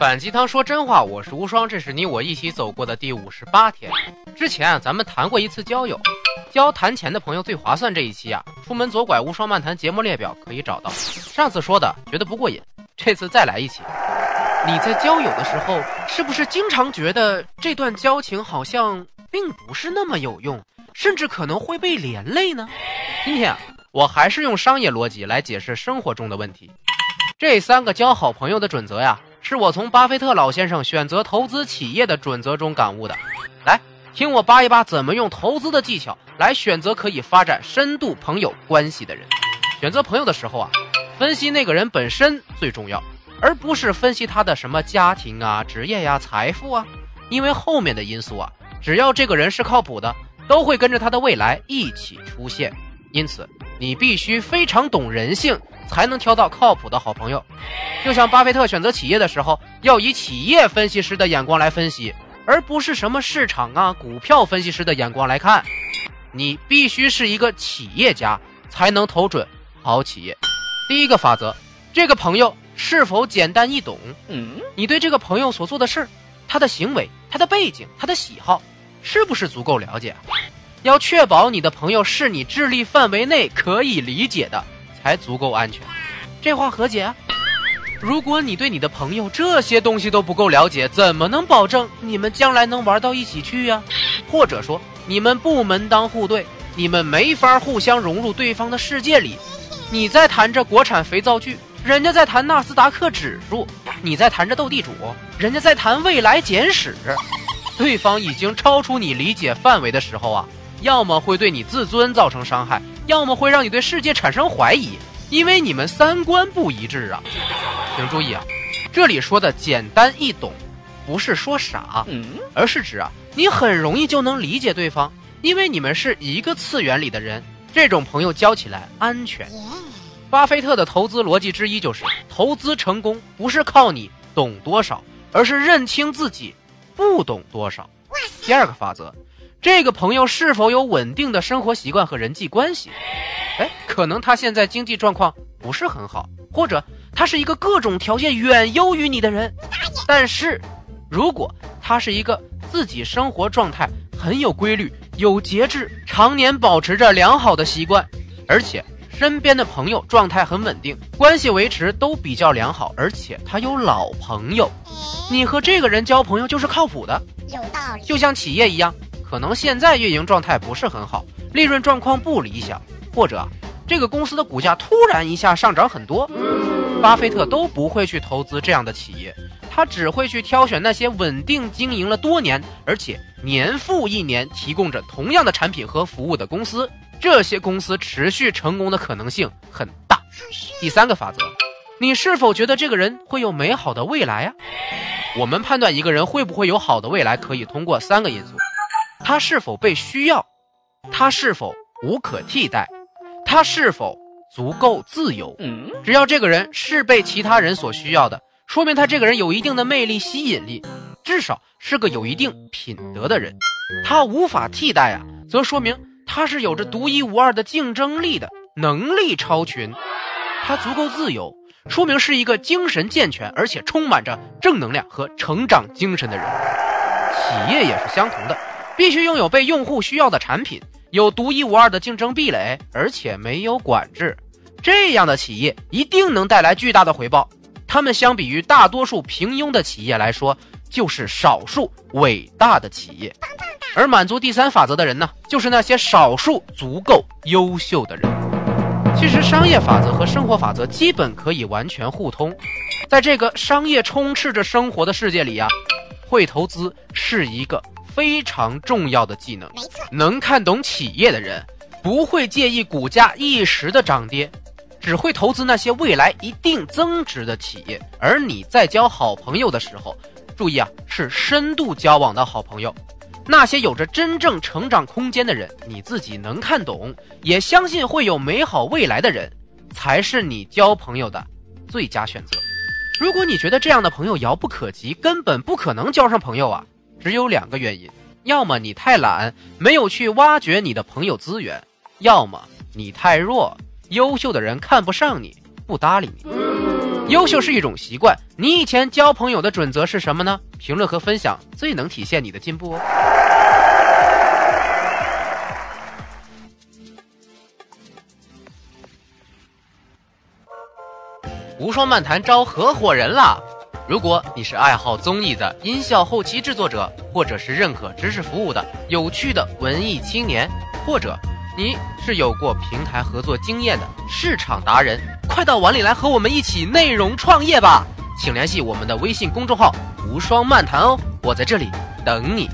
反鸡汤说真话，我是无双，这是你我一起走过的第五十八天。之前啊，咱们谈过一次交友，交谈钱的朋友最划算这一期啊，出门左拐无双漫谈节目列表可以找到。上次说的觉得不过瘾，这次再来一期。你在交友的时候，是不是经常觉得这段交情好像并不是那么有用，甚至可能会被连累呢？今天啊，我还是用商业逻辑来解释生活中的问题。这三个交好朋友的准则呀。是我从巴菲特老先生选择投资企业的准则中感悟的。来，听我扒一扒怎么用投资的技巧来选择可以发展深度朋友关系的人。选择朋友的时候啊，分析那个人本身最重要，而不是分析他的什么家庭啊、职业呀、财富啊。因为后面的因素啊，只要这个人是靠谱的，都会跟着他的未来一起出现。因此，你必须非常懂人性。才能挑到靠谱的好朋友，就像巴菲特选择企业的时候，要以企业分析师的眼光来分析，而不是什么市场啊、股票分析师的眼光来看。你必须是一个企业家，才能投准好企业。第一个法则，这个朋友是否简单易懂？嗯，你对这个朋友所做的事儿、他的行为、他的背景、他的喜好，是不是足够了解？要确保你的朋友是你智力范围内可以理解的。才足够安全，这话何解？如果你对你的朋友这些东西都不够了解，怎么能保证你们将来能玩到一起去呀？或者说，你们不门当户对，你们没法互相融入对方的世界里。你在谈着国产肥皂剧，人家在谈纳斯达克指数；你在谈着斗地主，人家在谈未来简史。对方已经超出你理解范围的时候啊，要么会对你自尊造成伤害。要么会让你对世界产生怀疑，因为你们三观不一致啊。请注意啊，这里说的简单易懂，不是说傻，而是指啊，你很容易就能理解对方，因为你们是一个次元里的人。这种朋友交起来安全。巴菲特的投资逻辑之一就是，投资成功不是靠你懂多少，而是认清自己不懂多少。第二个法则。这个朋友是否有稳定的生活习惯和人际关系？哎，可能他现在经济状况不是很好，或者他是一个各种条件远优于你的人。但是，如果他是一个自己生活状态很有规律、有节制，常年保持着良好的习惯，而且身边的朋友状态很稳定，关系维持都比较良好，而且他有老朋友，你和这个人交朋友就是靠谱的。有道理，就像企业一样。可能现在运营状态不是很好，利润状况不理想，或者这个公司的股价突然一下上涨很多，巴菲特都不会去投资这样的企业，他只会去挑选那些稳定经营了多年，而且年复一年提供着同样的产品和服务的公司，这些公司持续成功的可能性很大。第三个法则，你是否觉得这个人会有美好的未来啊？我们判断一个人会不会有好的未来，可以通过三个因素。他是否被需要？他是否无可替代？他是否足够自由？只要这个人是被其他人所需要的，说明他这个人有一定的魅力吸引力，至少是个有一定品德的人。他无法替代啊，则说明他是有着独一无二的竞争力的，能力超群。他足够自由，说明是一个精神健全而且充满着正能量和成长精神的人。企业也是相同的。必须拥有被用户需要的产品，有独一无二的竞争壁垒，而且没有管制，这样的企业一定能带来巨大的回报。他们相比于大多数平庸的企业来说，就是少数伟大的企业。而满足第三法则的人呢，就是那些少数足够优秀的人。其实，商业法则和生活法则基本可以完全互通。在这个商业充斥着生活的世界里呀，会投资是一个。非常重要的技能，没错能看懂企业的人，不会介意股价一时的涨跌，只会投资那些未来一定增值的企业。而你在交好朋友的时候，注意啊，是深度交往的好朋友，那些有着真正成长空间的人，你自己能看懂，也相信会有美好未来的人，才是你交朋友的最佳选择。如果你觉得这样的朋友遥不可及，根本不可能交上朋友啊。只有两个原因，要么你太懒，没有去挖掘你的朋友资源；要么你太弱，优秀的人看不上你，不搭理你。优秀是一种习惯，你以前交朋友的准则是什么呢？评论和分享最能体现你的进步哦。无双漫谈招合伙人啦！如果你是爱好综艺的音效后期制作者，或者是认可知识服务的有趣的文艺青年，或者你是有过平台合作经验的市场达人，快到碗里来和我们一起内容创业吧！请联系我们的微信公众号“无双漫谈”哦，我在这里等你。